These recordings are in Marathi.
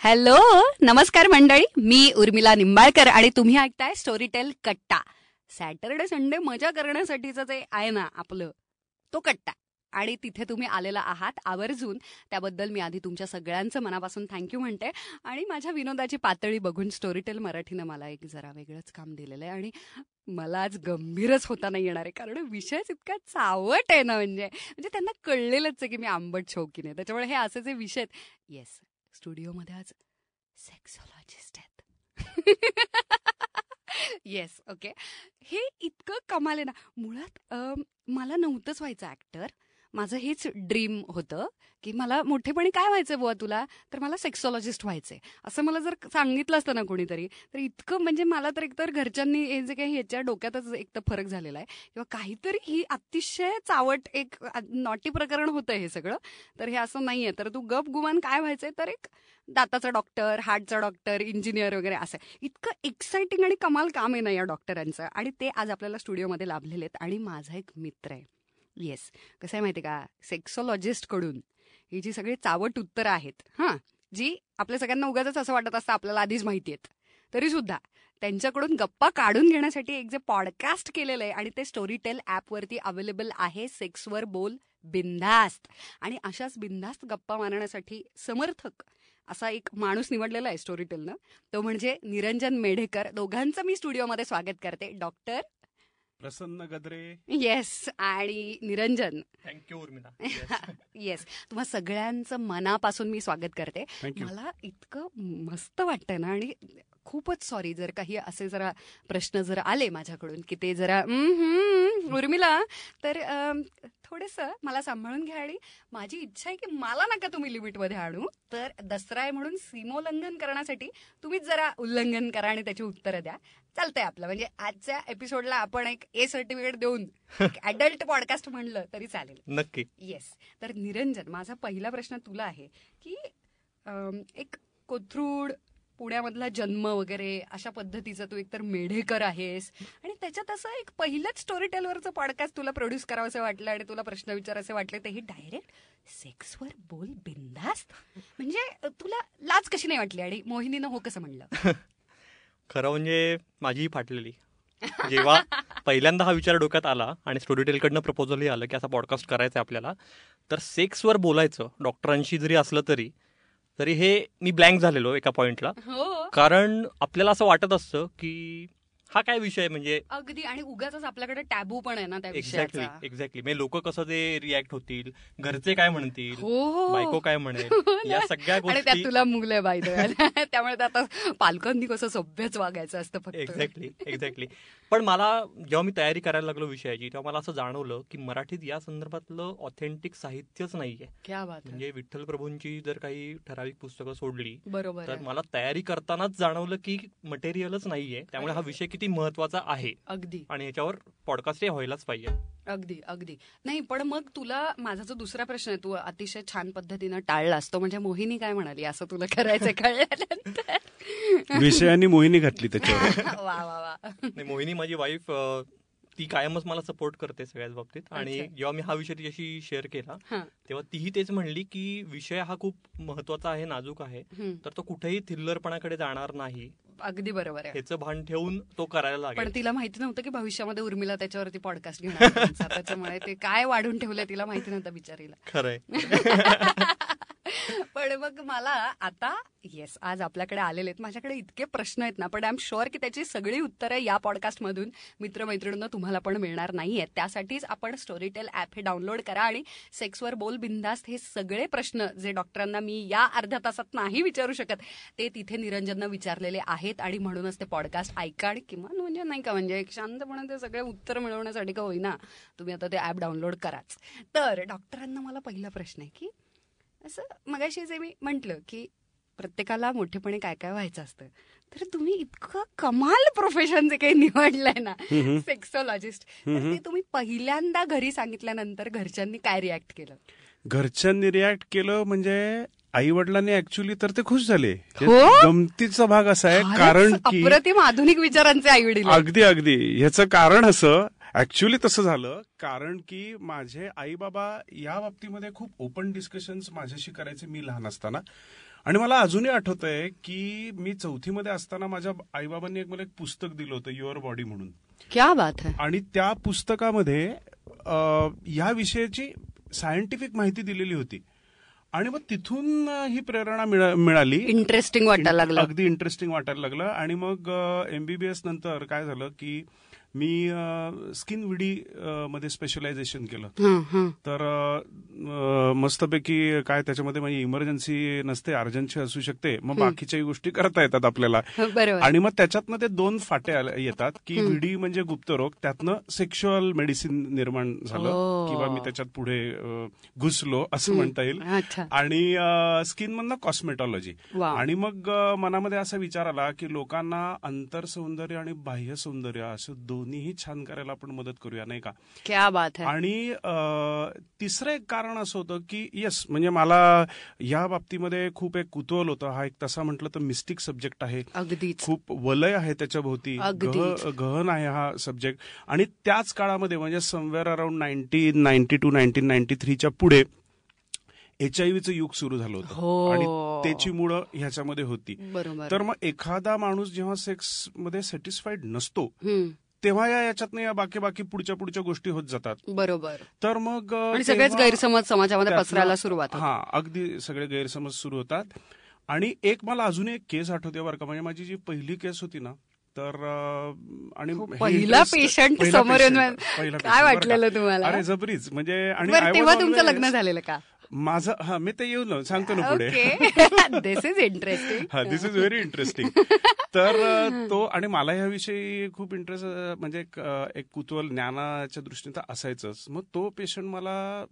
हॅलो नमस्कार मंडळी. मी उर्मिला निंबाळकर आणि तुम्ही ऐकताय स्टोरीटेल कट्टा. सॅटरडे संडे मजा करण्यासाठीचं जे आहे ना आपलं तो कट्टा. आणि तिथे तुम्ही आलेला आहात आवर्जून. त्याबद्दल मी आधी तुमच्या सगळ्यांचं मनापासून थँक्यू म्हणते. आणि माझ्या विनोदाची पातळी बघून स्टोरीटेल मराठीनं मला एक जरा वेगळंच काम दिलेलं आहे आणि मला आज गंभीरच होता नाही येणार आहे कारण विषयच इतका चावट आहे ना म्हणजे. म्हणजे त्यांना कळलेलंच आहे की मी आंबट शौकीन आहे. त्याच्यामुळे हे असे जे विषय आहेत येस स्टुडिओमध्ये आज सेक्सॉलॉजिस्ट आहेत. येस ओके हे इतकं कमाल आहे ना. मुळात मला नव्हतंच व्हायचं ऍक्टर माझं हेच ड्रीम होतं की मला मोठेपणी काय व्हायचं बुवा तुला? तर मला सेक्सॉलॉजिस्ट व्हायचंय. असं मला जर सांगितलं असतं ना कोणीतरी तर इतकं म्हणजे मला तर एकतर घरच्यांनी हे जे काही ह्याच्या डोक्यातच एक तर फरक झालेला आहे. किंवा काहीतरी ही अतिशय चावट एक नॉटी प्रकरण होतं हे सगळं. तर हे असं नाहीये. तर तू गप गुमान काय व्हायचंय? तर एक दाताचा डॉक्टर हार्टचा डॉक्टर इंजिनियर वगैरे असं. इतकं एक्साइटिंग आणि कमाल काम आहे ना या डॉक्टरांचं आणि ते आज आपल्याला स्टुडिओमध्ये लाभलेले आहेत. आणि माझा एक मित्र आहे. येस कसं आहे माहिती का? सेक्सॉलॉजिस्टकडून ही जी सगळी चावट उत्तरं आहेत हां जी आपल्या सगळ्यांना उगाच असं वाटत असतं आपल्याला आधीच माहिती आहेत. तरी सुद्धा त्यांच्याकडून गप्पा काढून घेण्यासाठी एक जे पॉडकास्ट केलेलं आहे आणि ते स्टोरी टेल ॲपवरती अवेलेबल आहे सेक्सवर बोल बिंदास्त आणि अशाच बिंदास्त गप्पा मारण्यासाठी समर्थक असा एक माणूस निवडलेला आहे स्टोरीटेलनं तो म्हणजे निरंजन मेढेकर. दोघांचं मी स्टुडिओमध्ये स्वागत करते. डॉक्टर प्रसन्न गद्रे. येस आणि निरंजन. थँक्यू उर्मिला येस तुम्हा सगळ्यांचं मनापासून मी स्वागत करते. मला इतकं मस्त वाटतंय ना आणि खूपच सॉरी जर काही असे जरा प्रश्न जर आले माझ्याकडून की ते जरा "हम्म, हम्म, उर्मिला तर थोडंसं मला सांभाळून घ्या आणि माझी इच्छा आहे की मला नका तुम्ही लिमिटमध्ये आणू. तर दसरा आहे म्हणून सीमोल्लंघन करण्यासाठी तुम्हीच जरा उल्लंघन करा आणि त्याची उत्तरं द्या. चालतंय आपलं. म्हणजे आजच्या एपिसोडला आपण एक ए सर्टिफिकेट देऊन अडल्ट पॉडकास्ट म्हणलं तरी चालेल. नक्की. येस तर निरंजन माझा पहिला प्रश्न तुला आहे की एक कोथरूड पुण्यामधला जन्म वगैरे अशा पद्धतीचं तू एकतर मेढेकर आहेस. आणि त्याच्यात असं एक पहिलंच स्टोरी टेलवरचं पॉडकास्ट तुला प्रोड्यूस करावंसं वाटलं आणि तुला प्रश्न विचारायचे वाटले तेही डायरेक्ट सेक्सवर बोल बिंदास्त म्हणजे तुला लाज कशी नाही वाटली आणि मोहिनीनं हो कसं म्हणलं? खरं म्हणजे माझीही फाटलेली. जेव्हा पहिल्यांदा हा विचार डोक्यात आला आणि स्टोरीटेलकडनं प्रपोजलही आलं की असा पॉडकास्ट करायचा आहे आपल्याला तर सेक्सवर बोलायचं डॉक्टरांशी जरी असलं तरी तरी हे मी ब्लँक झालेलो एका पॉइंटला हो. कारण आपल्याला असं वाटत असतं की हा काय विषय म्हणजे? अगदी आणि उगाच आपल्याकडे टॅबू पण आहे ना त्या एक्झॅक्टली एक्झॅक्टली म्हणजे लोक कसं ते रिॲक्ट होतील घरचे काय म्हणतील हो हो बायको काय म्हणेल हो या. सगळ्या गोष्टी तुला आहे बाय त्यामुळे आता पालकांनी कसं सभ्यच वागायचं असतं फक्त. एक्झॅक्टली एक्झॅक्टली पण मला जेव्हा मी तयारी करायला लागलो विषयाची तेव्हा मला असं जाणवलं की मराठीत या संदर्भातलं ऑथेंटिक साहित्यच नाहीये. म्हणजे विठ्ठल प्रभूंची जर काही ठराविक पुस्तकं सोडली बरोबर तर. मला तयारी करतानाच जाणवलं की मटेरियलच नाहीये. त्यामुळे हा विषय किती महत्त्वाचा आहे. अगदी. आणि याच्यावर पॉडकास्टही व्हायलाच पाहिजे. अगदी अगदी. नाही पण मग तुला माझा जो दुसरा प्रश्न आहे तू अतिशय छान पद्धतीनं टाळला असतो म्हणजे मोहिनी काय म्हणाली? असं तुला करायचं कळल्यानंतर. विषयाने मोहिनी घातली त्याच्यावर. वा वा वा. नाही, मोहिनी माझी वाईफ ती कायमच मला सपोर्ट करते सगळ्याच बाबतीत आणि. जेव्हा मी हा विषय तिच्याशी शेअर केला. तेव्हा तीही तेच म्हणली की विषय हा खूप महत्त्वाचा आहे नाजूक आहे. तर तो कुठेही थिल्लरपणाकडे जाणार नाही अगदी बरोबर आहे ह्याचं भान ठेवून तो करायला पण लागेल तिला माहिती नव्हतं की भविष्यामध्ये उर्मिला त्याच्यावरती पॉडकास्ट घेणार त्यांचा. त्याच्यामुळे ते काय वाढून ठेवलंय तिला माहिती नव्हतं बिचारीला खरंय पण मग मला आता येस आज आपल्याकडे आलेले आहेत. माझ्याकडे इतके प्रश्न आहेत ना पण आय एम शुअर की त्याची सगळी उत्तरं या पॉडकास्टमधून मित्रमैत्रिणींना तुम्हाला पण मिळणार नाही आहेत त्यासाठीच आपण स्टोरीटेल ॲप हे डाउनलोड करा आणि सेक्सवर बोल बिंदास्त हे सगळे प्रश्न जे डॉक्टरांना मी या अर्ध्या तासात नाही विचारू शकत ते तिथे निरंजननं विचारलेले आहेत आणि म्हणूनच ते पॉडकास्ट ऐका आणि किमान म्हणजे नाही का म्हणजे एक शांतपणे ते सगळे उत्तर मिळवण्यासाठी का होईना तुम्ही आता ते ॲप डाउनलोड कराच. तर डॉक्टरांना मला पहिला प्रश्न आहे की असं मगाशी जे मी म्हंटल की प्रत्येकाला मोठेपणे काय काय व्हायचं असतं. तर तुम्ही इतकं कमाल प्रोफेशन जे काही निवडलंय ना. सेक्सोलॉजिस्ट तर ते तुम्ही पहिल्यांदा घरी सांगितल्यानंतर घरच्यांनी काय रिॲक्ट केलं? घरच्यांनी रिॲक्ट केलं म्हणजे आई वडिलांनी ऍक्च्युली तर ते खुश झाले. हो? गमतीचा भाग असा आहे कारण की अप्रतिम आधुनिक विचारांचे आई वडील अगदी अगदी. ह्याचं कारण असं ऍक्च्युली तसं झालं कारण की माझे आई बाबा या बाबतीमध्ये खूप ओपन डिस्कशन्स माझ्याशी करायचे मी लहान असताना. आणि मला अजूनही आठवत आहे की मी चौथीमध्ये असताना माझ्या आईबाबांनी एक मला एक पुस्तक दिलं होतं युअर बॉडी म्हणून. क्या बात है. आणि त्या पुस्तकामध्ये या विषयाची सायंटिफिक माहिती दिलेली होती. आणि मग तिथून ही प्रेरणा मिळा- मिळाली. इंटरेस्टिंग वाटायला लागलं. अगदी इंटरेस्टिंग वाटायला लागलं. आणि मग एमबीबीएस नंतर काय झालं की मी स्किन विडी मध्ये स्पेशलायझेशन केलं. तर मस्तपैकी काय त्याच्यामध्ये म्हणजे इमर्जन्सी नसते अर्जन्सी असू शकते मग बाकीच्याही गोष्टी करता येतात आपल्याला. बरोबर. आणि मग त्याच्यातनं ते दोन फाटे येतात की व्हिडी म्हणजे गुप्तरोग त्यातनं सेक्शुअल मेडिसिन निर्माण झालं. किंवा मी त्याच्यात पुढे घुसलो असं म्हणता येईल. आणि स्किन मधनं कॉस्मेटॉलॉजी. आणि मग मनामध्ये असा विचार आला की लोकांना अंतर सौंदर्य आणि बाह्य सौंदर्य असं दोन्हीही छान करायला आपण मदत करूया नाही का? क्या बात है. आणि तिसरं एक कारण असं होतं की येस म्हणजे मला या बाबतीमध्ये खूप एक कुतूहल होतं. हा एक तसा म्हटलं तर मिस्टिक सब्जेक्ट आहे. खूप वलय आहे त्याच्या भोवती गहन आहे हा सब्जेक्ट आणि त्याच काळामध्ये म्हणजे somewhere around nineteen ninety two nineteen ninety थ्रीच्या पुढे एच आय व्हीचं युग सुरू झालं होतं. हो. आणि त्याची मुळं ह्याच्यामध्ये होती. तर मग एखादा माणूस जेव्हा सेक्समध्ये सॅटिस्फाईड नसतो तेव्हा या याच्यातनं या बाकी बाकी पुढच्या पुढच्या गोष्टी होत जातात बरोबर तर मग सगळेच गैरसमज समाजामध्ये पसरायला सुरुवात. हा अगदी सगळे गैरसमज सुरू होतात आणि एक मला अजून एक केस आठवते बरं का म्हणजे माझी जी पहिली केस होती ना तर आणि हे पहिला पहिला समोर काय वाटलेलं? तुम्हाला? अरे जबरीच म्हणजे आणि तेव्हा तुमचं लग्न झालेलं का माझं हा मी ते येऊन ना, सांगतो ना पुढे. दिस इज इंटरेस्टिंग हा दिस इज व्हेरी इंटरेस्टिंग तर तो आणि मला ह्याविषयी खूप इंटरेस्ट म्हणजे एक, कुतूहल ज्ञानाच्या दृष्टीने तर असायचंच. मग तो पेशंट मला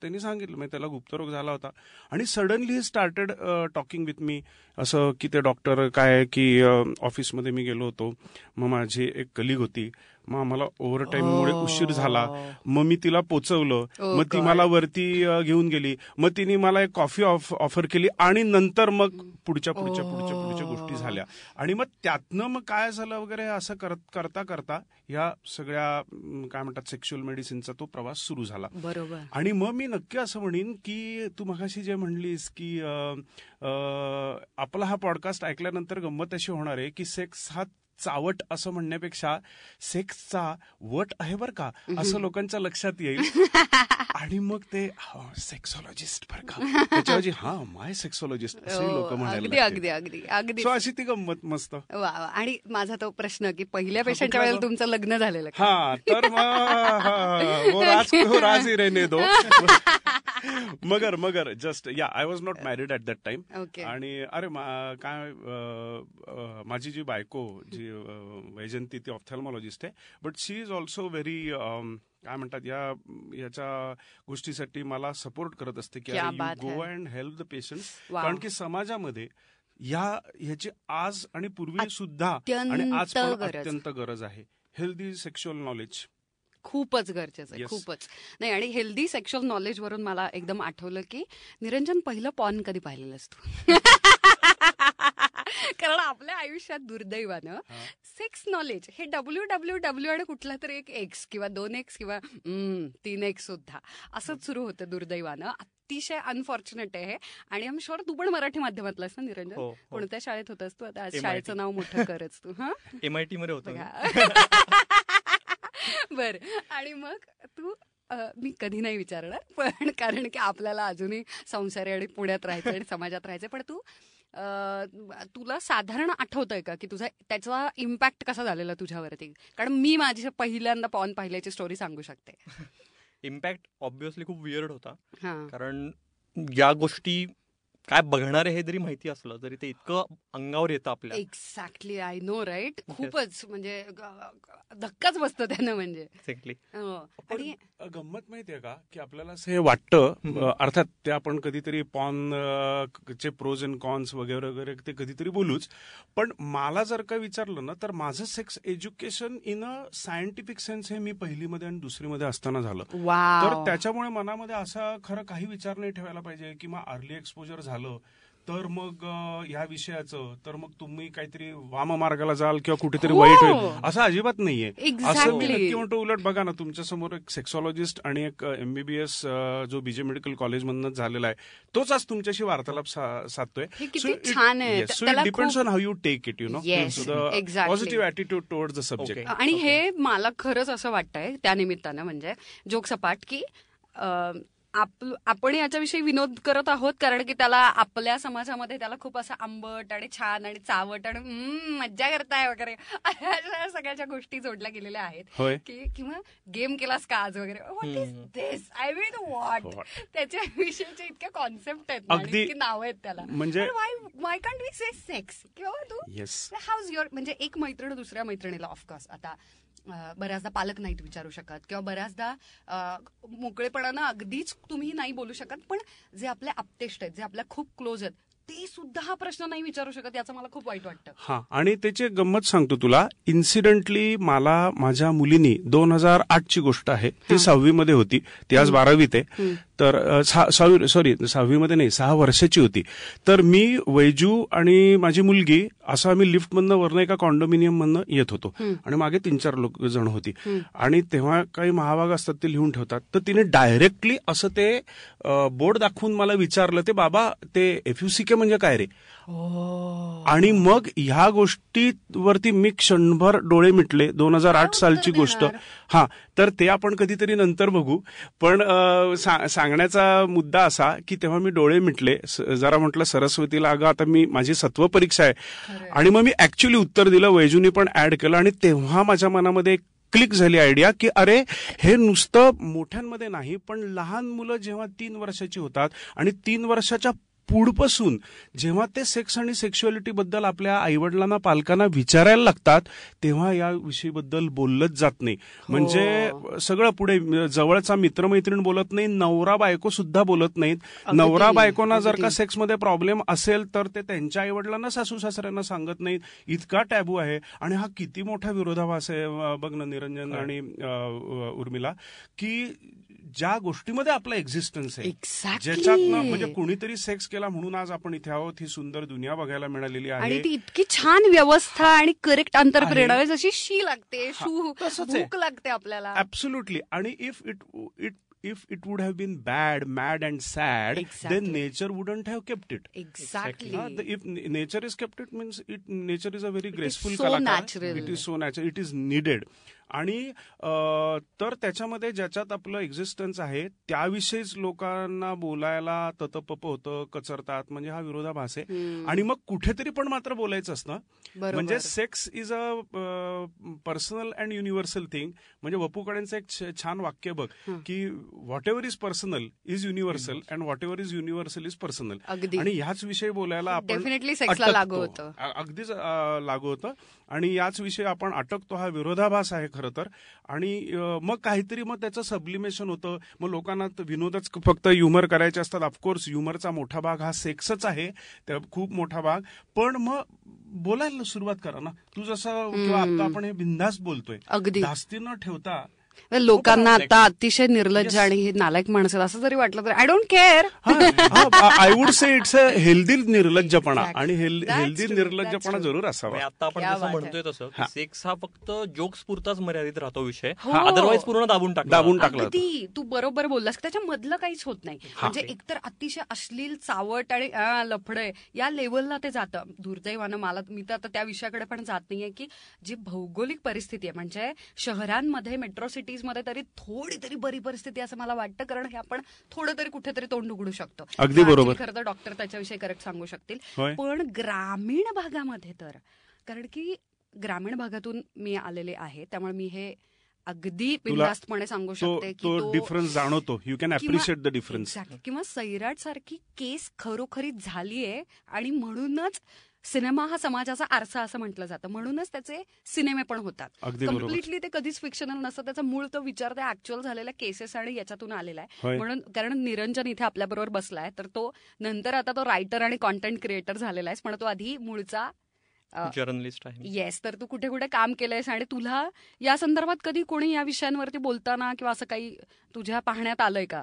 त्यांनी सांगितलं म्हणजे त्याला गुप्तरोग झाला होता. आणि suddenly started talking with me असं की ते डॉक्टर काय की ऑफिसमध्ये मी गेलो होतो. मग माझी एक कलिग होती. मग आम्हाला ओव्हर टाईममुळे उशीर झाला. मग मी तिला पोचवलं. मग ती. मला वरती घेऊन गेली. मग तिने मला एक कॉफी ऑफर केली आणि नंतर मग पुढच्या पुढच्या पुढच्या पुढच्या गोष्टी झाल्या. आणि मग त्यातनं मग काय झालं वगैरे असं करत करता करता या सगळ्या काय म्हणतात सेक्शुअल मेडिसिनचा तो प्रवास सुरू झाला. बरोबर. आणि मग मी नक्की असं म्हणेन की तू मगाशी जे म्हणलीस की आपला हा पॉडकास्ट ऐकल्यानंतर गंमत अशी होणार आहे की सेक्स हा चावट असं म्हणण्यापेक्षा सेक्सचा वट आहे बरं का असं लोकांच्या लक्षात येईल आणि मग ते सेक्सॉलॉजिस्ट बरं का त्याच्याऐवजी हा माय सेक्सॉलॉजिस्ट असे लोक हो, म्हणायला अगदी. अगदी अगदी अशी ती गंमत मस्त वा. आणि माझा तो प्रश्न की पहिल्या पेशंटच्या वेळेला? तुमचं लग्न झालेलं? हा तर मग हा, वो राज राज ही रहने दो मगर मगर जस्ट या I was not married at that time आणि अरे काय माझी जी बायको जी अ, वैजंती ती ऑप्थॅल्मॉलॉजिस्ट आहे but she is also very काय म्हणतात या याच्या गोष्टीसाठी मला सपोर्ट करत असते की go. And help the patient. कारण की समाजामध्ये या ह्याची आज आणि पूर्वी सुद्धा आणि आज अत्यंत गरज. अत्यंत गरज आहे हेल्दी सेक्शुअल नॉलेज खूपच गरजेचं आहे Yes. खूपच नाही आणि हेल्दी सेक्शुअल नॉलेज वरून मला एकदम आठवलं की निरंजन पहिलं पॉन कधी पाहिलेलंस तू कारण आपल्या आयुष्यात दुर्दैवानं सेक्स नॉलेज हे डब्ल्यू डब्ल्यू डब्ल्यू आणि कुठला तरी एक एक्स किंवा दोन एक्स किंवा तीन एक्स सुद्धा असंच सुरू होतं दुर्दैवानं. अतिशय अनफॉर्च्युनेट आहे. आणि आम शुअर तू पण मराठी माध्यमातलास ना निरंजन? हो, हो. कोणत्या शाळेत होतास तू? आता. शाळेचं नाव मोठं करच तू हा? एमआयटी मध्ये होतो. बर. आणि मग तू मी कधी नाही विचारणार पण कारण की आपल्याला अजूनही संसारी आणि पुण्यात राहायचं आणि समाजात राहायचं पण तू तुला साधारण आठवतंय का की तुझा त्याचा इम्पॅक्ट कसा झालेला तुझ्यावरती? कारण मी माझी पहिल्यांदा पॉन पाहिल्याची स्टोरी सांगू शकते. इम्पॅक्ट ऑब्विसली खूप वियर्ड होता. हा. कारण या गोष्टी काय बघणार आहे हे जरी माहिती असलं तरी ते इतकं अंगावर येतं आपल्या. एक्झॅक्टली आय नो राईट खूपच म्हणजे धक्काच बसतो त्यानं म्हणजे. एक्झॅक्टली हो. पण आणि गंमत माहितीये का की आपल्याला असं हे वाटतं अर्थात ते आपण कधीतरी पॉन चे प्रोज अँड कॉन्स वगैरे वगैरे ते कधीतरी बोलूच. पण मला जर का विचारलं ना तर माझं sex education in a scientific sense हे मी पहिलीमध्ये आणि दुसरीमध्ये असताना झालं. तर त्याच्यामुळे मनामध्ये असा खरं काही विचार नाही ठेवायला पाहिजे की मग अर्ली एक्सपोजर झालं तर मग ह्या विषयाचं तर मग तुम्ही काहीतरी वाम मार्गाला जाल किंवा कुठेतरी हो. वाईट होईल असं अजिबात नाहीये असं मी. नक्की म्हणतो उलट बघा ना तुमच्यासमोर एक सेक्सॉलॉजिस्ट आणि एक एमबीबीएस जो बीजे मेडिकल कॉलेजमधनं झालेला आहे तोच आज तुमच्याशी वार्तालाप साधतोय किती छान आहे. सो त्याला it depends on how you take it you know Yes, exactly. Positive attitude towards the subject. आणि हे मला खरंच असं वाटतंय त्या निमित्तानं म्हणजे जोक सपाट की आपण याच्याविषयी विनोद करत आहोत कारण की त्याला आपल्या समाजामध्ये त्याला खूप असं आंबट आणि छान आणि चावट आणि मज्जा करताय वगैरे. अशा सगळ्या गोष्टी जोडल्या गेलेल्या आहेत. की किंवा गेम केलास का आज वगैरे? What is. This I mean what What? त्याच्या विषयीचे इतके कॉन्सेप्ट आहेत इतकी नावं आहेत त्याला. म्हणजे- why why can't we say sex किंवा तू हाऊज युअर म्हणजे एक मैत्रीण दुसऱ्या मैत्रिणीला ऑफकोर्स आता बऱ्याचदा पालक नाहीत विचारू शकत. किंवा बऱ्याचदा मोकळेपणानं अगदीच तुम्ही नाही बोलू शकत पण जे आपले आपतेष्ट आहेत जे आपल्या खूप क्लोज आहेत ते सुद्धा हा प्रश्न नाही विचारू शकत याचं मला खूप वाईट वाटतं. हा आणि त्याची गंमत सांगतो तुला इन्सिडेंटली मला माझ्या मुलीनी दोन हजार आठची गोष्ट आहे ती सहावीमध्ये होती ती आज बारावीत आहे. तर सहा- सहावी सॉरी सहावीमध्ये नाही सहा वर्षाची होती. तर मी वैजू आणि माझी मुलगी असं आम्ही लिफ्टमधनं वरनं एका कॉन्डोमिनियम मधनं येत होतो. आणि मागे तीन चार लोक जण होती. आणि तेव्हा काही महाभाग असतात ते लिहून ठेवतात. तर तिने डायरेक्टली असं ते बोर्ड दाखवून मला विचारलं ते बाबा ते एफयुसीके म्हणजे काय रे? आणि मग ह्या गोष्टीवरती मी क्षणभर डोळे मिटले दोन हजार आठ सालची गोष्ट? हा तर ते आपण कधीतरी नंतर बघू. पण सांगण्याचा मुद्दा असा की तेव्हा मी डोळे मिटले. जरा म्हटलं सरस्वतीला अगं आता मी माझी सत्व परीक्षा आहे. आणि मग मी ऍक्च्युली उत्तर दिलं वैजूनी पण ऍड केलं आणि तेव्हा माझ्या मनामध्ये एक क्लिक झाली आयडिया की अरे हे नुसतं मोठ्यांमध्ये नाही पण लहान मुलं जेव्हा तीन वर्षाची होतात आणि तीन वर्षाच्या पुढपासून जेव्हा ते सेक्स आणि सेक्शुअलिटी बद्दल आपल्या आईवडिलांना पालकांना विचारायला लागतात तेव्हा या विषयीबद्दल बोललंच जात नाही. म्हणजे सगळं पुढे जवळचा मित्रमैत्रीण बोलत नाही नवरा बायको सुद्धा बोलत नाहीत. नवरा बायकोना जर. का सेक्समध्ये प्रॉब्लेम असेल तर ते त्यांच्या आईवडिलांना सासू सासऱ्यांना सांगत नाहीत. इतका टॅबू आहे. आणि हा किती मोठा विरोधाभास आहे बघ ना निरंजन आणि उर्मिला की ज्या गोष्टीमध्ये आपला एक्झिस्टन्स आहे Exactly. ज्याच्यातनं म्हणजे कोणीतरी सेक्स केला म्हणून आज आपण इथे आहोत ही सुंदर दुनिया बघायला मिळालेली आणि आहे ती इतकी छान व्यवस्था आणि करेक्ट अंतर आहे. प्रेरणा जशी शी लागते शू. भूक लागते आपल्याला ऍब्सोल्युटली आणि if it it if it would have been bad mad and sad Exactly. Then nature wouldn't have kept it exactly if nature is kept it means it nature is a very graceful so natural. It is so natural it is needed आणि तर त्याच्यामध्ये ज्याच्यात आपलं एक्झिस्टन्स आहे त्याविषयीच लोकांना बोलायला ततपप होतं कचरतात म्हणजे हा विरोधाभास आहे. आणि मग कुठेतरी पण मात्र बोलायचं असतं. म्हणजे sex is a personal and universal thing म्हणजे वपूकड्यांचं एक छान वाक्य बघ की whatever is personal is universal and whatever is universal is personal. आणि ह्याच विषयी बोलायला आपण. लागू होतं. अगदीच लागू होतं. आणि याच विषयी आपण अटकतो हा विरोधाभास आहे खरं तर. आणि मग काहीतरी मग त्याचं सबलिमेशन होतं. मग लोकांना विनोदच फक्त ह्युमर करायचे असतात. ऑफकोर्स ह्युमरचा मोठा भाग हा सेक्सच आहे. त्या खूप मोठा भाग. पण मग बोलायला सुरुवात करा ना. तू जसं किंवा आता आपण हे बिंदास बोलतोय. अगदी. धास्ती न ठेवता लोकांना हो, आता अतिशय निर्लज्ज आणि हे नालायक माणसं असं जरी वाटलं तर. I don't care I would say it's a healthy निर्लज्जपणा. आणि हेल्दी निर्लज्जपणा जरूर असावा. आता आपण जसं म्हणतोय तसं सेक्स हा फक्त जोक्स पुरताच मर्यादित राहतो विषय. हो. अदरवाईज पूर्ण दाबून टाकला. दाबून. टाकला तू बरोबर बोललास. त्याच्यामधलं काहीच होत नाही. म्हणजे एकतर अतिशय अश्लील चावट आणि लफडं या लेवलला ते जातं. दुर्दैवानं मला मी तर आता त्या विषयाकडे पण जात नाहीये की जी भौगोलिक परिस्थिती आहे म्हणजे शहरांमध्ये मेट्रो सिटीजमध्ये तरी थोडी तरी बरी परिस्थिती असं मला वाटतं कारण हे आपण थोडं तरी कुठेतरी तोंड उघडू शकतो अगदी बरोबर. खरं तर डॉक्टर त्याच्याविषयी करेक्ट सांगू शकतील. पण ग्रामीण भागामध्ये तर कारण की ग्रामीण भागातून मी आलेले आहे त्यामुळे मी हे अगदी बिनधास्तपणे सांगू शकते की तो डिफरन्स जाणवतो you can appreciate the difference. किंवा सैराट सारखी केस खरोखरीच झालीये आणि म्हणूनच सिनेमा हा समाजाचा आरसा असं म्हटलं जातं. म्हणूनच त्याचे सिनेमे पण होतात. कम्प्लिटली ते कधीच फिक्शनल नसतं. त्याचा मूळ तो विचार त्या ऍक्च्युअल झालेल्या केसेस आणि याच्यातून आलेला आहे. म्हणून कारण निरंजन इथे आपल्याबरोबर बसलाय तर तो नंतर आता तो रायटर आणि कॉन्टेंट क्रिएटर झालेला आहे पण तो आधी मूळचा जर्नलिस्ट आहे. येस तर तू कुठे कुठे काम केलंयस आणि तुला या संदर्भात कधी कोणी या विषयांवरती बोलताना किंवा असं काही तुझ्या पाहण्यात आलंय का?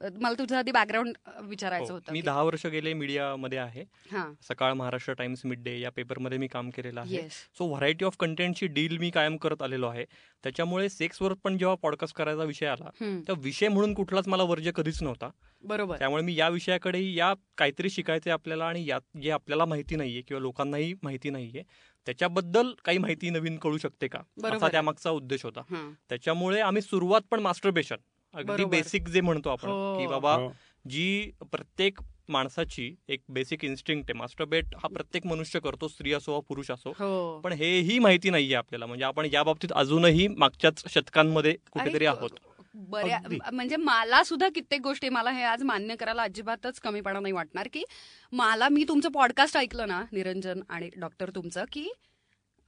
मला तुझं आधी बॅकग्राऊंड विचारायचं हो, होतं मी दहा वर्ष गेले मीडियामध्ये आहे. हा. सकाळ महाराष्ट्र टाइम्स मिड डे या पेपरमध्ये मी काम केलेलं आहे. सो व्हरायटी ऑफ कंटेंटची डील मी कायम करत आलेलो आहे. त्याच्यामुळे सेक्सवर पण जेव्हा पॉडकास्ट करायचा विषय आला तर विषय म्हणून कुठलाच मला वर्ज्य कधीच नव्हता. बरोबर. त्यामुळे मी या विषयाकडेही या काहीतरी शिकायचे आपल्याला आणि यात जे आपल्याला माहिती नाहीये किंवा लोकांनाही माहिती नाहीये त्याच्याबद्दल काही माहिती नवीन कळू शकते का? असा. त्यामागचा उद्देश होता. त्याच्यामुळे आम्ही सुरुवात पण मास्टरबेशन अगदी. बेसिक जे म्हणतो आपण हो. की बाबा हो. जी प्रत्येक माणसाची एक बेसिक इन्स्टिंक्ट आहे मास्टरबेट हा प्रत्येक मनुष्य करतो स्त्री असो वा पुरुष असो हो पण हेही माहिती नाहीये आपल्याला म्हणजे आपण या बाबतीत अजूनही मागच्याच शतकांमध्ये कुठेतरी आहोत बऱ्या. म्हणजे मला सुद्धा कित्येक गोष्टी मला हे आज मान्य करायला अजिबातच कमीपणा नाही वाटणार की मला मी तुमचं पॉडकास्ट ऐकलं ना निरंजन आणि डॉक्टर तुमचं की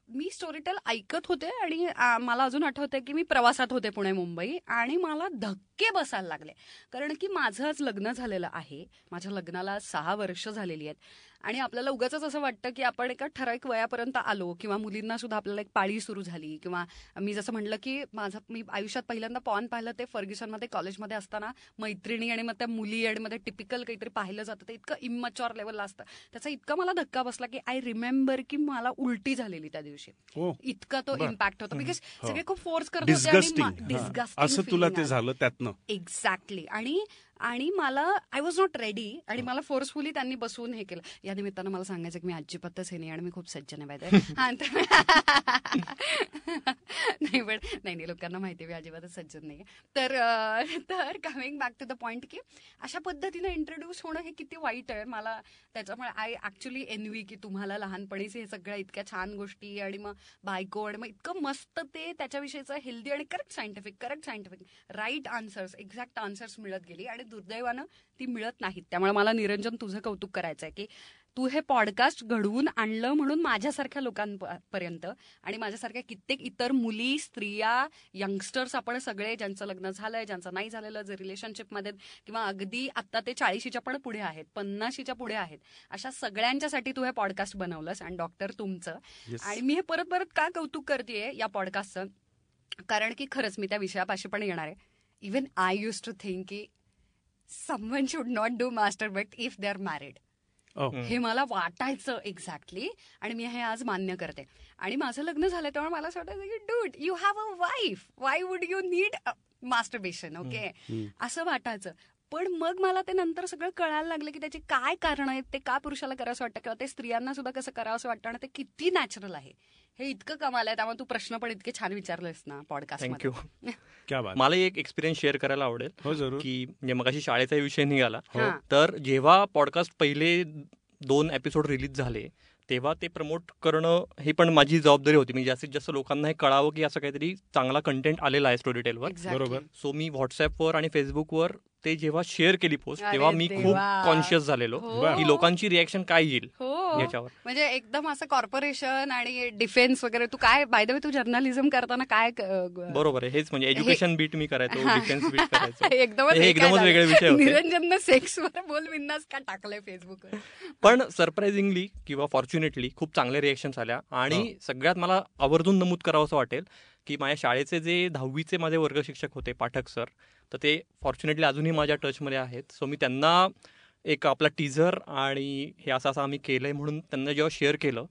मी स्टोरीटेल ऐकत होते आणि मला अजून आठवतंय की मी प्रवासात होते पुणे मुंबई आणि मला धक्के बसायला लागले. कारण की माझं आज लग्न झालेलं आहे. माझ्या लग्नाला सहा वर्ष झालेली आहेत. आणि आपल्याला उगाच असं वाटतं की आपण एका ठराविक वयापर्यंत आलो किंवा मुलींना सुद्धा आपल्याला एक पाळी सुरू झाली किंवा मी जसं म्हटलं की माझं मी आयुष्यात पहिल्यांदा पॉन पाहिलं ते फर्ग्युसनमध्ये कॉलेजमध्ये असताना मैत्रिणी आणि मग त्या मुली आणि मध्ये टिपिकल काहीतरी पाहिलं जातं ते इतकं इमच्युअर लेवलला असतं. त्याचा इतका मला धक्का बसला की आय रिमेंबर की मला उलटी झालेली त्या दिवशी. हो. इतका तो. इम्पॅक्ट होता. बिकॉज हो. सगळे खूप फोर्स करत होते डिस्गस्टिंग असं तुला ते झालं त्यातनं. एक्झॅक्टली आणि आणि मला आय वॉज नॉट रेडी आणि मला फोर्सफुली त्यांनी बसवून हे केलं. या निमित्तानं मला सांगायचं की मी अजिबातच हे नाही आणि मी खूप सज्जन आहे. बाय हा नाही पण नाही नाही लोकांना माहिती आहे मी अजिबातच सज्जन नाही तर तर coming back to the point की अशा पद्धतीनं इंट्रोड्यूस होणं हे किती वाईट आहे. मला त्याच्यामुळे आय ऍक्च्युली एनवी की तुम्हाला लहानपणीच हे सगळ्या इतक्या छान गोष्टी आणि मग बायको आणि मग इतकं मस्त ते त्याच्याविषयीचं हेल्दी आणि correct scientific correct scientific right answers exact answers मिळत गेली. आणि दुर्दैवानं ती मिळत नाहीत. त्यामुळे मला निरंजन तुझं कौतुक करायचं आहे की तू हे पॉडकास्ट घडवून आणलं म्हणून माझ्यासारख्या लोकांपर्यंत आणि माझ्यासारख्या कित्येक इतर मुली स्त्रिया यंगस्टर्स आपण सगळे ज्यांचं लग्न झालंय ज्यांचं नाही झालेलं जे रिलेशनशिपमध्ये किंवा अगदी आता ते चाळीशीच्या पण पुढे आहेत पन्नाशीच्या पुढे आहेत अशा सगळ्यांच्यासाठी तू हे पॉडकास्ट बनवलंस आणि डॉक्टर तुमचं. Yes. आणि मी हे परत परत का कौतुक करते या पॉडकास्टचं कारण की खरंच मी त्या विषयापाशी पण येणार आहे. Even I use to think की someone should not do master but if they are married Oh. हे मला वाटायचं एक्झॅक्टली आणि मी हे आज मान्य करते. आणि माझं लग्न झालं त्यामुळे मला असं वाटायचं की dude you have a wife why would you need masturbation okay. असं वाटायचं. पण मग मला ते नंतर सगळं कळायला लागलं की त्याची काय कारण आहेत ते का पुरुषाला करावं वाटतं किंवा ते स्त्रियांना सुद्धा कसं करावं असं वाटतं आणि ते किती नॅचरल आहे. हे इतकं कमाल आहे त्यामुळे तू प्रश्न पण इतके छान विचारलेस ना पॉडकास्ट थँक्यू क्या बात. मला एक एक्सपिरियन्स शेअर करायला आवडेल हो जरूर. की म्हणजे मगाशी शाळेचा विषय निघाला. हा. तर जेव्हा पॉडकास्ट पहिले दोन एपिसोड रिलीज झाले तेव्हा ते प्रमोट करणं ही पण माझी जबाबदारी होती. मी जास्तीत जास्त लोकांना हे कळावं की असं काहीतरी चांगला कंटेंट आलेला आहे स्टोरी टेलवर बरोबर. सो मी व्हॉट्सअपवर आणि फेसबुकवर ते जेव्हा शेअर केली पोस्ट तेव्हा मी खूप. कॉन्शियस झालेलो हो. की लोकांची रिॲक्शन काय येईल हो याच्यावर म्हणजे एकदम असं कॉर्पोरेशन आणि डिफेन्स वगैरे तू काय बाय द वे तू जर्नलिझम करताना काय बरोबर आहे हेच म्हणजे एज्युकेशन बीट मी करायचो. डिफेन्स बीट करायचो एकदमच वेगळे? विषय होते. निरंजननं सेक्सवर बोल बिंदास का टाकलंय फेसबुकवर पण सरप्राइझिंगली किंवा फॉर्च्युनेटली खूप चांगले रिएक्शन्स आल्या आणि सगळ्यात मला आवर्जून नमूद करावं असं वाटेल की माझ्या शाळेचे जे दहावीचे माझे वर्ग शिक्षक होते पाठक सर तर ते फॉर्च्युनेटली अजूनही माझ्या टचमध्ये आहेत. सो मी त्यांना एक आपला टीझर आणि हे असं असं आम्ही केलंय म्हणून त्यांना जेव्हा शेअर केलं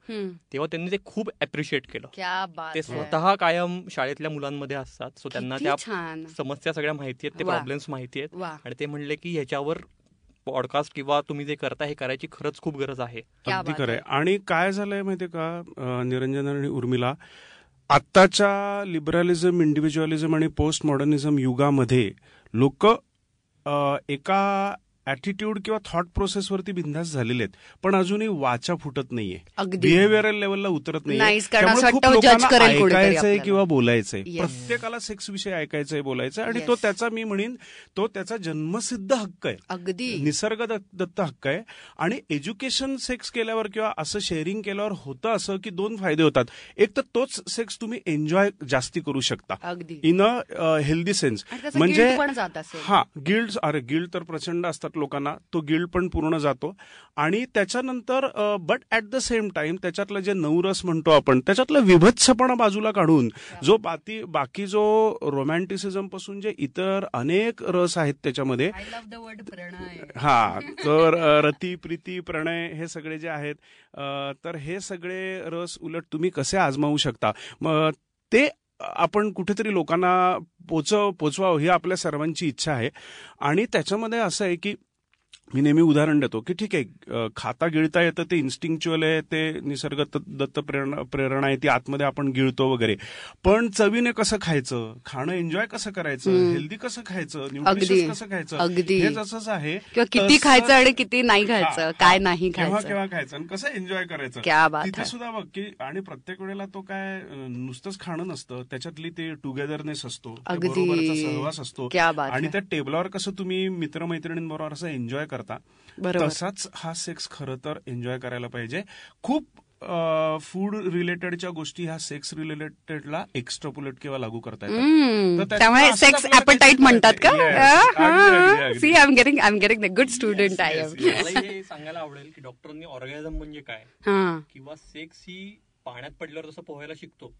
तेव्हा त्यांनी ते खूप अप्रिशिएट केलं. क्या बात ते. स्वतः कायम शाळेतल्या मुलांमध्ये असतात. सो त्यांना त्या समस्या सगळ्या माहिती आहेत ते. प्रॉब्लेम्स माहिती आहेत. आणि ते म्हणले की ह्याच्यावर पॉडकास्ट किंवा तुम्ही जे करता हे करायची खरंच खूप गरज आहे. अगदी आहे. आणि काय झालंय माहितीये का निरंजन आणि उर्मिला आत्ताच्या लिबरलिझम इंडिव्हिज्युअलिझम आणि पोस्ट मॉडर्निझम युगामध्ये लोक एका ऍटिट्यूड किंवा थॉट प्रोसेसवरती बिंदास झालेले आहेत. पण अजूनही वाचा फुटत नाहीये. बिहेव्हिअरल लेवलला उतरत नाहीये. किंवा बोलायचंय. प्रत्येकाला सेक्स विषय ऐकायचंय बोलायचंय. आणि. तो त्याचा मी म्हणेन तो त्याचा जन्मसिद्ध हक्क आहे. अगदी. निसर्ग दत्त हक्क आहे. आणि एज्युकेशन सेक्स केल्यावर किंवा असं शेअरिंग केल्यावर होतं असं की दोन फायदे होतात. एक तर तोच सेक्स तुम्ही एन्जॉय जास्ती करू शकता. अगदी. इन अ हेल्दी सेन्स म्हणजे हा गिल्ड अरे गिल्ड तर प्रचंड असतात. लोकांना तो गिल्ड पण पूर्ण जातो. आणि त्याच्यानंतर but at the same time त्याच्यातलं जे नवरस म्हणतो आपण त्याच्यातलं विभत्सपणा बाजूला काढून जो बाकी बाकी जो रोमॅन्टिसिझमपासून जे इतर अनेक रस आहेत त्याच्यामध्ये हा तर रती प्रीती प्रणय हे सगळे जे आहेत तर हे सगळे रस उलट तुम्ही कसे आजमावू शकता? मग ते आपण कुठेतरी लोकांना पोचव पोचवावं ही आपल्या सर्वांची इच्छा आहे. आणि त्याच्यामध्ये असं आहे की मी नेहमी उदाहरण देतो की ठीक आहे खाता गिळता येतं ते इन्स्टिंक्च्युअल आहे ते निसर्ग दत्त प्रेरणा प्रेरणा आहे ती आतमध्ये आपण गिळतो वगैरे. पण चवीने कसं खायचं? खाणं एन्जॉय कसं करायचं. हेल्दी कसं खायचं. न्यूट्रिशियस कसं खायचं? अगदी. हे जसंच आहे. किती खायचं आणि किती नाही खायचं. काय नाही केव्हा खायचं. केव्हा खायचं आणि कसं एन्जॉय करायचं? तिथे सुद्धा बघ की आणि प्रत्येक वेळेला तो काय नुसतंच खाणं नसतं. त्याच्यातली ते टुगेदरनेस असतो. अगदी. बरोबरचा सहवास असतो. आणि त्या टेबलावर कसं तुम्ही मित्रमैत्रिणींबरोबर असं एन्जॉय करता बरोबर. तसाच हा सेक्स खरं तर एन्जॉय करायला पाहिजे. खूप फूड रिलेटेडच्या गोष्टी ह्या सेक्स रिलेटेडला एक्स्ट्रापुलेट किंवा लागू करता येतात. त्यामुळे सेक्स ऍपटाईट म्हणतात का. See I am getting I am getting the good student I am सांगायला आवडेल की डॉक्टरांनी ऑर्गॅझम म्हणजे काय? हा. किंवा सेक्स ही पाण्यात पडल्यावर जसं पोहायला शिकतो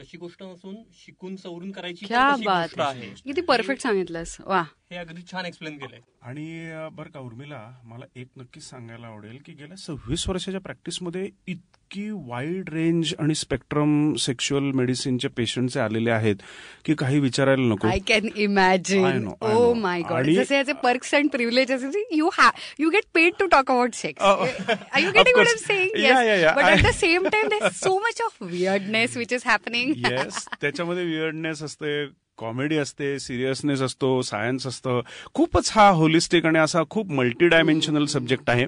तशी गोष्ट नसून शिकून सवरून करायची गोष्ट आहे. किती परफेक्ट सांगितलंस. वा. हे अगदी छान एक्सप्लेन केलंय. आणि बरं का उर्मिला मला एक नक्कीच सांगायला आवडेल की गेल्या सव्वीस वर्षाच्या प्रॅक्टिसमध्ये इतकी वाईड रेंज आणि स्पेक्ट्रम सेक्शुअल मेडिसिनचे पेशंटचे आलेले आहेत की काही विचारायला नको. I can imagine oh. My god जसे याचे perks and privileges you you get paid to talk about sex are you getting what course. Saying. But at the same time so much of weirdness which is happening yes त्याच्यामध्ये विअर्डनेस असते कॉमेडी असते सिरियसनेस असतो सायन्स असतं. खूपच हा होलिस्टिक आणि असा खूप मल्टी डायमेन्शनल सब्जेक्ट आहे.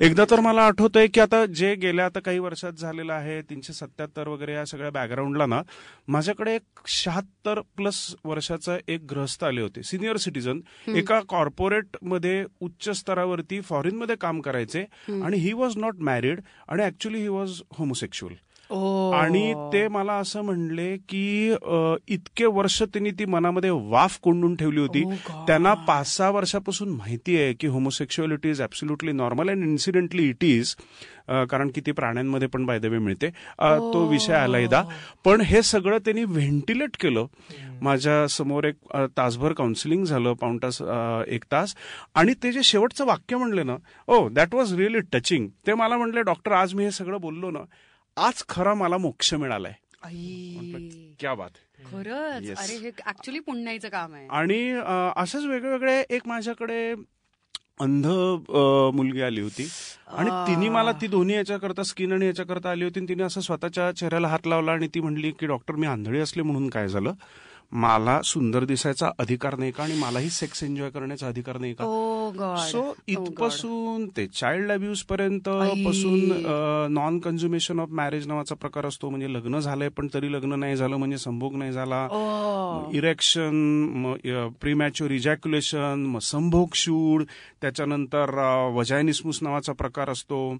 एकदा तर मला आठवतंय की आता जे गेल्या आता काही वर्षात झालेलं आहे तीनशे सत्याहत्तर वगैरे या सगळ्या बॅकग्राऊंडला ना माझ्याकडे एक शहात्तर प्लस वर्षाचा एक ग्रहस्थ आले होते सिनियर सिटीजन एका कॉर्पोरेटमध्ये उच्च स्तरावरती फॉरेन मध्ये काम करायचे आणि ही वॉज नॉट मॅरिड आणि ऍक्च्युली ही वॉज होमोसेक्शुअल आणि ते मला असं म्हणले की इतके वर्ष त्यांनी ती मनामध्ये वाफ कोंडून ठेवली होती. त्यांना पाच सहा वर्षापासून माहिती आहे की homosexuality is absolutely normal and incidentally it is कारण की ती प्राण्यांमध्ये पण बाय द वे मिळते. तो विषय आलायदा पण हे सगळं त्यांनी व्हेंटिलेट केलं. माझ्यासमोर एक तासभर काउन्सिलिंग झालं पाऊण तास एक तास. आणि ते जे शेवटचं वाक्य म्हणले ना oh that was really touching ते मला म्हणले डॉक्टर आज मी हे सगळं बोललो ना आज खरा मला मोक्ष मिळालाय. क्या बात खरंच. Yes. अरे हे ऍक्च्युली पुण्याचं काम आहे. आणि असेच वेगवेगळे एक माझ्याकडे अंध मुलगी आली होती. आणि तिने मला ती दोन्ही याच्याकरता स्किन आणि याच्याकरता आली होती आणि तिने असं स्वतःच्या चेहऱ्याला हात लावला आणि ती म्हणली की डॉक्टर मी आंधळी असले म्हणून काय झालं? मला सुंदर दिसायचा अधिकार नाही का? आणि मलाही सेक्स एन्जॉय करण्याचा अधिकार नाही का? ओ गॉड सो इथपासून ते चाइल्ड अब्युज पर्यंत. पासून नॉन कन्झ्युमेशन ऑफ मॅरेज नावाचा प्रकार असतो. म्हणजे लग्न झालंय पण तरी लग्न नाही झालं म्हणजे संभोग नाही झाला. इरेक्शन प्रीमॅच्युअर इजॅक्युलेशन मग संभोग शूड त्याच्यानंतर वजायनिस्मुस नावाचा प्रकार असतो.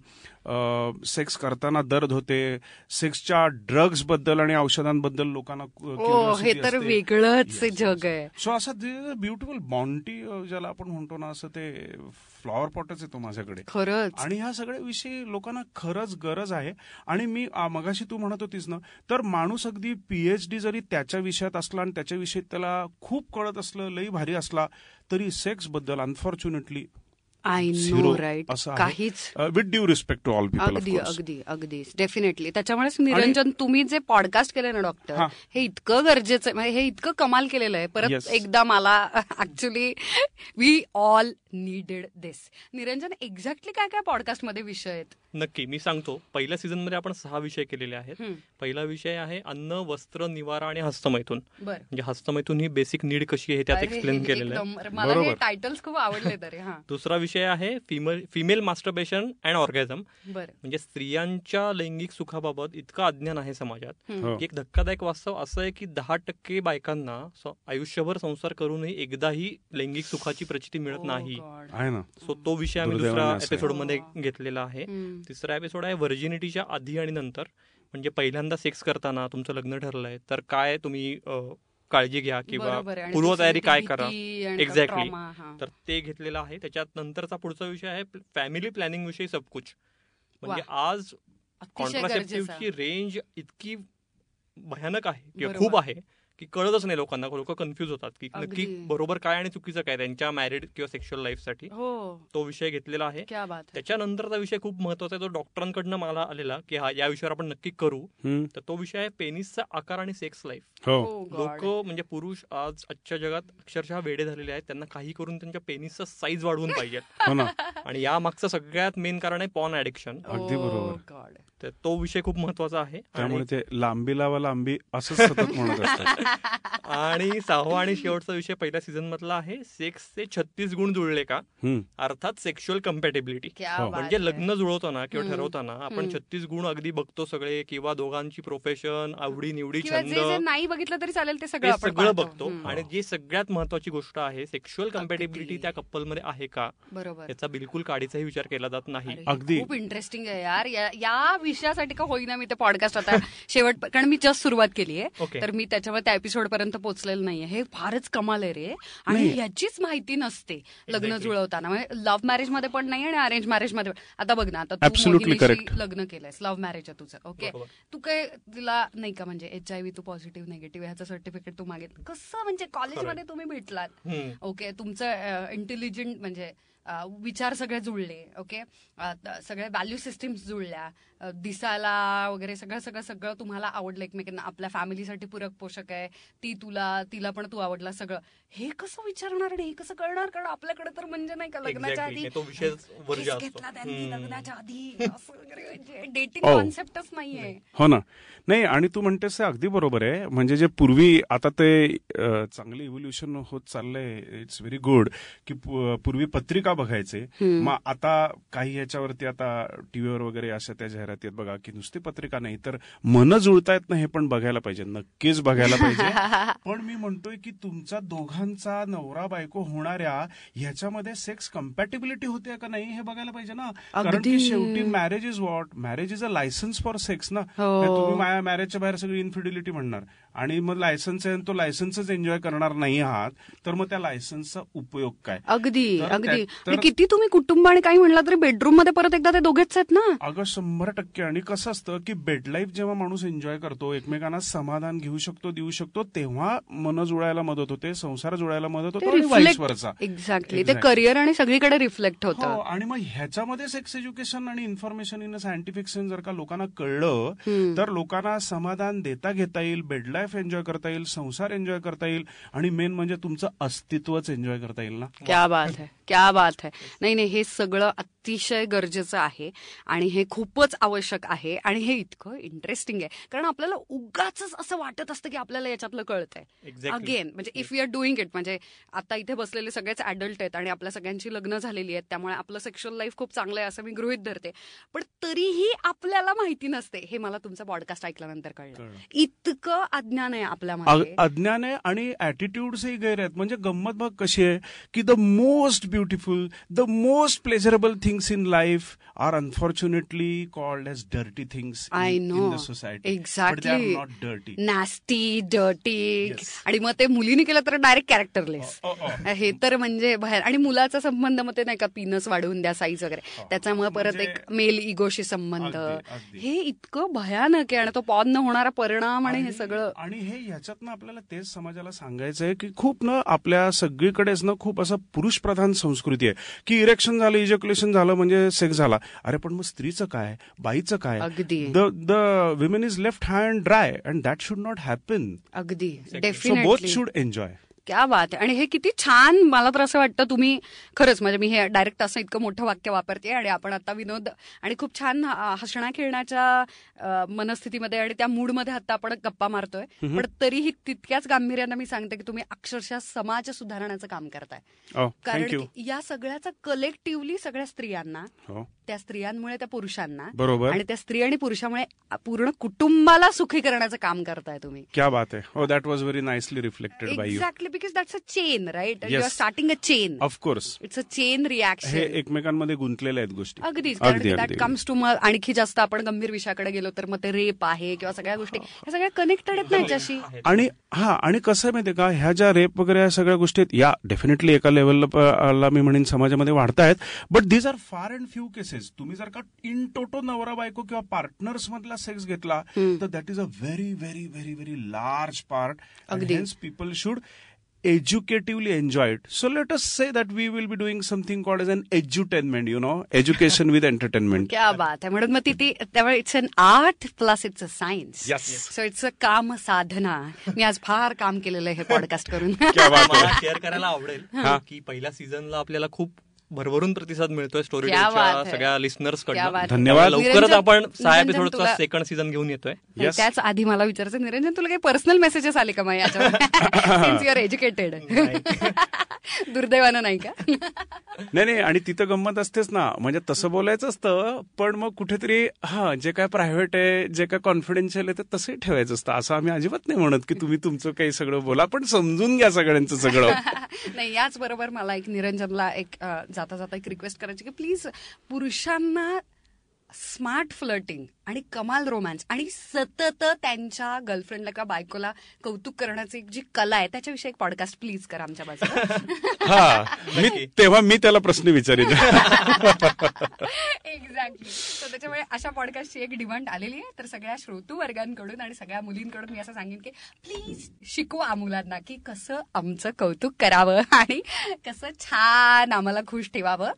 सेक्स करताना दर्द होते. सेक्सच्या ड्रग्जबद्दल आणि औषधांबद्दल लोकांना ओ हे तर वेगळंच जग आहे. सो असं ब्युटिफुल बॉन्टी ज्याला आपण म्हणतो ना असं ते फ्लॉवर पॉटच येतो माझ्याकडे. खरंच. आणि ह्या सगळ्या विषयी लोकांना खरंच गरज आहे. आणि मी मगाशी तू म्हणत होतीस ना तर माणूस अगदी पीएचडी जरी त्याच्या विषयात असला आणि त्याच्या विषयी त्याला खूप कळत असलं लई भारी असला तरी सेक्सबद्दल अनफॉर्च्युनेटली आय नो राईट. काहीच. With due respect to all people अगदी अगदी अगदी. डेफिनेटली त्याच्यामुळेच निरंजन तुम्ही जे पॉडकास्ट केले ना डॉक्टर हा. इतकं गरजेचं आहे. म्हणजे हे इतकं कमाल केलेलं आहे. परत. एकदा मला actually we all needed this Niranjan exactly काय काय पॉडकास्टमध्ये विषय आहेत? नक्की. मी सांगतो. पहिल्या सीझनमध्ये आपण सहा विषय केलेले आहेत. पहिला विषय आहे अन्न वस्त्र निवारा आणि हस्तमैथून. म्हणजे हस्तमैथून ही बेसिक नीड कशी आहे हे त्यात एक्सप्लेन केलेलं आहे. एकदम- मला हे बरोबर. टायटल्स खूप आवडले तरी हा. दुसरा विषय आहे female female masturbation and orgasm म्हणजे स्त्रियांच्या लैंगिक सुखाबाबत इतकं अज्ञान आहे समाजात. हो. की एक धक्कादायक वास्तव असं आहे की दहा टक्के बायकांना आयुष्यभर संसार करूनही एकदाही लैंगिक सुखाची प्रचिती मिळत Oh नाही God. आहे ना सो तो विषय आम्ही दुसऱ्या. एपिसोडमध्ये घेतलेला आहे. तिसरा एपिसोड आहे व्हर्जिनिटीच्या आधी आणि नंतर म्हणजे पहिल्यांदा सेक्स करताना तुमचं लग्न ठरलंय तर काय तुम्ही काळजी घ्या किंवा पूर्वतयारी काय करा. एक्झॅक्टली. तर ते घेतलेलं आहे. त्याच्यात नंतरचा पुढचा विषय आहे फॅमिली प्लॅनिंग विषयी सबकुच म्हणजे आज कॉन्ट्रासेप्टिव्हची. रेंज इतकी भयानक आहे किंवा. खूप आहे. की कळतच नाही लोकांना. लोक कन्फ्युज होतात की नक्की. बरोबर काय आणि चुकीचं काय त्यांच्या मॅरिड किंवा सेक्शुअल लाईफसाठी हो. तो विषय घेतलेला आहे. क्या बात है. त्याच्यानंतरचा विषय खूप महत्त्वाचा आहे. जो डॉक्टरांकडनं मला आलेला की हा या विषयावर आपण नक्की करू. तर तो विषय आहे पेनिसचा आकार आणि सेक्स लाईफ. लोक म्हणजे पुरुष आज आजच्या जगात अक्षरशः वेडे झालेले आहेत. त्यांना काही करून त्यांच्या पेनिसचा साईज वाढवून पाहिजे. हो आणि या मागचं सगळ्यात मेन कारण आहे पॉन ऍडिक्शन अगदी Oh बरोबर. तर तो विषय खूप महत्त्वाचा आहे. त्यामुळे ते लांबी लावा लांबी असंच सतत म्हणत असतात. आणि सहावा आणि शेवटचा विषय पहिल्या सीझन मधला आहे सेक्सचे छत्तीस गुण जुळले का. अर्थात सेक्शुअल कम्पॅटेबिलिटी हो. म्हणजे. लग्न जुळवताना किंवा. ठरवताना आपण. छत्तीस गुण अगदी बघतो सगळे किंवा दोघांची प्रोफेशन आवडी निवडी छंद जे जे नाही बघितलं तरी चालेल ते सगळं सगळं. बघतो. आणि जी सगळ्यात महत्वाची गोष्ट आहे सेक्शुअल कम्पॅटेबिलिटी. त्या कपलमध्ये आहे का बरोबर याचा बिलकुल काडीचाही विचार केला जात नाही अगदी. खूप इंटरेस्टिंग आहे यार या- या विषयासाठी का होईना मी ते पॉडकास्ट आता शेवट कारण मी जस्ट सुरुवात केली आहे तर मी त्याच्यावर त्या एपिसोड पर्यंत पोहोचलेलं नाहीये हे फारच कमाल आहे रे आणि नाही. ह्याचीच माहिती नसते लग्न. जुळवताना म्हणजे लव्ह मॅरेजमध्ये पण नाही आणि अरेंज मॅरेजमध्ये आता बघ ना आता तू. लग्न केलंयस लव्ह मॅरेज आहे तुझं ओके. तू काय तिला नाही का म्हणजे एच आय व्ही तू पॉझिटिव्ह निगेटिव्ह ह्याचं सर्टिफिकेट तू मागितलं कसं म्हणजे कॉलेजमध्ये तुम्ही भेटलात. ओके तुमचं इंटेलिजंट म्हणजे विचार सगळे जुळले ओके? सगळ्या व्हॅल्यू सिस्टीम्स जुळल्या. दिसायला वगैरे सगळं सगळं सगळं तुम्हाला आवडलं एकमेकांना. आपल्या फॅमिलीसाठी पूरक पोषक आहे. ती तुला तिला पण तू आवडला सगळं. हे कसं विचारणार आणि हे कसं कळणार? कारण आपल्याकडे तर म्हणजे नाही का लग्नाच्या. आधी तो विषय घेतला त्यांनी. लग्नाच्या आधी. असं डेटिंग. कॉन्सेप्टच नाहीये. हो ना. नाही आणि तू म्हणतेस अगदी बरोबर आहे. म्हणजे जे पूर्वी आता ते चांगले इव्होल्युशन होत चाललंय इट्स व्हेरी गुड की पूर्वी पत्रिका बघायचे. मग आता काही ह्याच्यावरती आता टीव्हीवर वगैरे अशा त्या जाहिराती आहेत बघा की नुसती पत्रिका नाही तर मन जुळतायत ना हे पण बघायला पाहिजे. नक्कीच बघायला पाहिजे. पण मी म्हणतोय की तुमचा दोघांचा नवरा बायको होणाऱ्या ह्याच्यामध्ये सेक्स कम्पॅटेबिलिटी होते का नाही हे बघायला पाहिजे ना? कारण की. शेवटी marriage is what marriage is a licence for sex ना? हो. तुम्ही माझ्या मॅरेजच्या बाहेर सगळी इन्फिडिलिटी म्हणणार. आणि मग लायसन्स आहे तो लायसन्सच एन्जॉय करणार नाही आहात तर मग त्या लायसन्सचा उपयोग काय? अगदी अगदी. किती तुम्ही कुटुंब आणि काही म्हणला तरी बेडरूममध्ये परत एकदा ते दोघेच आहेत ना? अगं शंभर टक्के. आणि कसं असतं की बेड लाईफ जेव्हा माणूस एन्जॉय करतो एकमेकांना समाधान घेऊ शकतो देऊ शकतो तेव्हा मन जुळायला मदत होते संसार जुळायला मदत होतो आणि वाईस वरचा एक्झॅक्टली ते. करिअर आणि सगळीकडे रिफ्लेक्ट हो होतं आणि मग ह्याच्यामध्ये सेक्स एज्युकेशन आणि इन्फॉर्मेशन इन सायंटिफिक सेन्स जर का लोकांना कळलं. तर लोकांना समाधान देता घेता येईल बेड लाईफ एन्जॉय करता येईल संसार एन्जॉय करता येईल आणि मेन म्हणजे तुमचं अस्तित्वच एन्जॉय करता येईल ना? क्या बात है. क्या बात है. नाही नाही हे सगळं अतिशय गरजेचं आहे आणि हे खूपच आवश्यक आहे आणि हे इतकं इंटरेस्टिंग आहे. कारण आपल्याला उगाच असं वाटत असतं की आपल्याला याच्यातलं कळतंय. अगेन म्हणजे if you are doing it म्हणजे आता इथे बसलेले सगळेच अडल्ट आहेत आणि आपल्या सगळ्यांची लग्न झालेली आहेत त्यामुळे आपलं सेक्शुअल लाईफ खूप चांगलं आहे असं मी गृहित धरते. पण तरीही आपल्याला माहिती नसते. हे मला तुमचं पॉडकास्ट ऐकल्यानंतर कळलं. इतकं अज्ञान आहे आपल्यामध्ये. अज्ञान आहे आणि ऍटिट्यूड्सही गैर आहेत म्हणजे गंमत बघ कशी आहे की the most beautiful the most pleasurable things in life are unfortunately called as dirty things I in know the society exactly not dirty nasty dirty Yes. आणि मग ते मुलीने केलं तर डायरेक्ट कॅरेक्टरलेस हे तर म्हणजे बाहेर. आणि मुलाचा संबंध मग ते नाही का पिनस वाढवून द्या साईज वगैरे. त्याच्यामुळे परत म्हणजे- एक मेल इगोशी संबंध. हे इतकं भयानक आहे. आणि तो पॉन न होणारा परिणाम आणि हे सगळं. आणि हे ह्याच्यातनं आपल्याला तेच समाजाला सांगायचं आहे की खूप ना आपल्या सगळीकडेच ना खूप असं पुरुष प्रधान संस्कृती आहे की इरेक्शन झालं इजक्युलेशन झालं म्हणजे सेक्स झाला. अरे पण मग स्त्रीचं काय? बाईचं काय? अगदी. The the women is left hand drive and that should not happen अगदी. सो बोथ शुड एन्जॉय क्या बात आहे. आणि हे किती छान मला तर असं वाटतं तुम्ही खरंच म्हणजे मी हे डायरेक्ट असं इतकं मोठं वाक्य वापरते आणि आपण आता विनोद आणि खूप छान ह- हसण्या खेळण्याच्या मनस्थितीमध्ये आणि त्या मूडमध्ये आता आपण गप्पा मारतोय. पण तरीही तितक्याच गांभीर्यानं मी सांगते की तुम्ही अक्षरशः समाज सुधारण्याचं काम करताय. कारण थँक्यू की या सगळ्याचा कलेक्टिव्हली सगळ्या स्त्रियांना हो त्या स्त्रियांमुळे त्या पुरुषांना बरोबर. आणि त्या स्त्री आणि पुरुषामुळे पूर्ण कुटुंबाला सुखी करण्याचं काम करताय तुम्ही. क्या बात आहे. That was very nicely reflected by you exactly because that's a chain right. You are starting a chain of course it's a chain हे रिॲक्शन एकमेकांमध्ये गुंतलेल्या आहेत गोष्टी. अगदीच. अगदी दॅट कम्स टू मग आणखी जास्त आपण गंभीर विषयाकडे गेलो तर मग ते रेप आहे किंवा सगळ्या गोष्टी. ह्या सगळ्या कनेक्टेड आहेत ना याच्याशी? आणि हा आणि कसं आहे माहितीये का? ह्या ज्या रेप वगैरे या सगळ्या गोष्टी आहेत या डेफिनेटली एका लेवलला मी म्हणेन समाजामध्ये वाढतायत but these are far and few cases तुम्ही जर का इन टोटो नवरा बायको किंवा पार्टनर्स मधला सेक्स घेतला तर that is a very very very very large part अगदी. People should educatively enjoy it so let us say that we will be doing something called as an edutainment you know education with entertainment क्या बात आहे म्हणून मग ती ती त्यामुळे it's an art plus it's a science Yes. So it's a काम साधना. मी आज फार काम केलेलं आहे हे पॉडकास्ट करून. शेअर करायला आवडेल हा. की पहिल्या सीझनला आपल्याला खूप भरभरून प्रतिसाद मिळतोय स्टोरी. सगळ्या लिस्नर्स. धन्यवाद. लवकरच आपण सहा एपिसोडचा तुला- सेकंड सीझन घेऊन येतोय. त्याच आधी मला विचारायचं निरंजन तुला काही पर्सनल मेसेजेस आले का मग युअर एज्युकेटेड दुर्दैवानं नाही का? नाही नाही आणि तिथं गंमत असतेच ना. म्हणजे तसं बोलायचं असतं पण मग कुठेतरी हा जे काय प्रायव्हेट आहे जे काय कॉन्फिडेन्शियल आहे ते तसंही ठेवायचं असतं. असं आम्ही अजिबात नाही म्हणत की तुम्ही तुमचं काही सगळं बोला पण समजून घ्या सगळ्यांचं सगळं. नाही याच बरोबर मला एक निरंजनला एक जाता जाता एक रिक्वेस्ट करायची की प्लीज पुरुषांना स्मार्ट फ्लर्टिंग आणि कमाल रोमॅन्स आणि सतत त्यांच्या गर्लफ्रेंडला किंवा बायकोला कौतुक करण्याची एक जी कला आहे त्याच्याविषयी एक पॉडकास्ट प्लीज करा आमच्या बाजूला हा मी तेव्हा मी त्याला प्रश्न विचारित. एक्झॅक्टली तर त्याच्यामुळे अशा पॉडकास्टची एक डिमांड आलेली आहे. तर सगळ्या श्रोतू वर्गांकडून आणि सगळ्या मुलींकडून मी असं सांगेन की प्लीज शिकवा मुलांना की कसं आमचं कौतुक करावं आणि कसं छान आम्हाला खुश ठेवावं.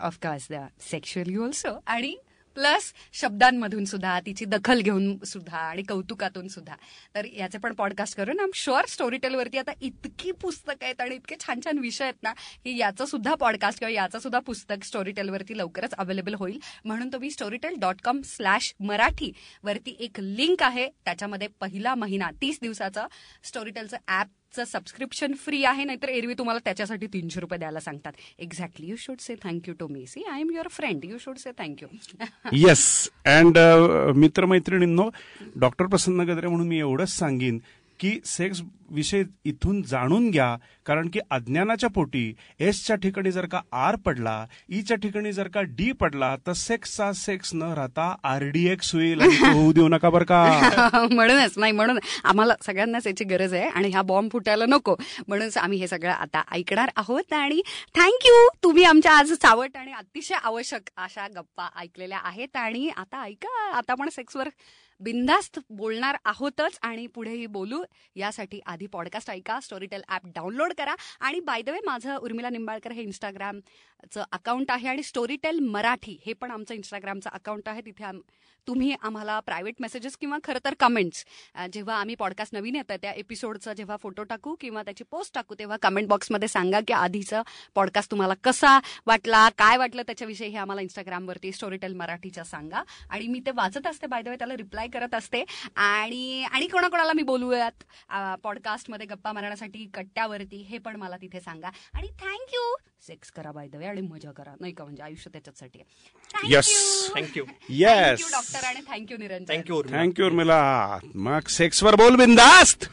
Of course the sexually also आणि प्लस शब्दांमधून सुद्धा तिची दखल घेऊन सुद्धा आणि कौतुकातून सुद्धा. तर याचे पण पॉडकास्ट करून आम शुअर स्टोरी टेलवरती आता इतकी पुस्तकं आहेत आणि इतके छान छान विषय आहेत ना की याचं सुद्धा पॉडकास्ट किंवा याचं सुद्धा पुस्तक स्टोरी टेलवरती लवकरच अवेलेबल होईल. म्हणून तुम्ही Storytel dot com slash Marathi वरती एक लिंक आहे. त्याच्यामध्ये पहिला महिना तीस दिवसाचं स्टोरीटेलचं ॲपचं सबस्क्रिप्शन फ्री आहे नाहीतर एरवी तुम्हाला त्याच्यासाठी तीनशे रुपये द्यायला सांगतात. Exactly you should say thank you to me see I am your friend you should say thank you yes and मित्रमैत्रिणींनो doctor Prasanna Gadre म्हणून मी एवढंच सांगेन की सेक्स विषय इथून जाणून घ्या कारण की अज्ञानाच्या पोटी एसच्या ठिकाणी जर का आर पडला e ईच्या ठिकाणी जर का डी पडला तर सेक्सचा सेक्स न राहता आरडीएक्स होईल आणि होऊ देऊ नका बरं का. म्हणूनच नाही म्हणून आम्हाला सगळ्यांनाच याची गरज आहे आणि हा बॉम्ब फुटायला नको. म्हणूनच आम्ही हे सगळं आता ऐकणार आहोत आणि थँक्यू तुम्ही आमच्या आज चावट आणि अतिशय आवश्यक अशा गप्पा ऐकलेल्या आहेत आणि आता ऐका आता आपण सेक्सवर बिंदास्त बोलणार आहोतच. आणि पुढेही बोलू. यासाठी आधी पॉडकास्ट ऐका स्टोरीटेल ॲप डाउनलोड करा. आणि बाय द वे माझं उर्मिला निंबाळकर हे इंस्टाग्राम चं अकाउंट आहे आणि स्टोरीटेल मराठी हे पण आमचं इंस्टाग्रामचं अकाउंट आहे. तिथे आम- तुम्ही आम्हाला प्रायव्हेट मेसेजेस किंवा खरं तर कमेंट्स जेव्हा आम्ही पॉडकास्ट नवीन येतं त्या एपिसोडचा जेव्हा फोटो टाकू किंवा त्याची पोस्ट टाकू तेव्हा कमेंट बॉक्समध्ये सांगा की आधीचा पॉडकास्ट तुम्हाला कसा वाटला काय वाटलं त्याच्याविषयी हे आम्हाला इंस्टाग्रामवरती स्टोरीटेल मराठीच्या सांगा. आणि मी ते वाचत असते बाय द वे त्याला रिप्लाय करत असते. आणि आणि कोणाकोणाला मी बोलूयात पॉडकास्टमध्ये गप्पा मारण्यासाठी कट्ट्यावरती हे पण मला तिथे सांगा. आणि थँक्यू सेक्स करा बाय द वे आणि मजा करा. नाही का? म्हणजे आयुष्य त्याच्यासाठी you. Thank you yes thank you doctor आणि thank you Niranjan. Thank you thank you Urmila मग सेक्सवर बोल बिंदास्त.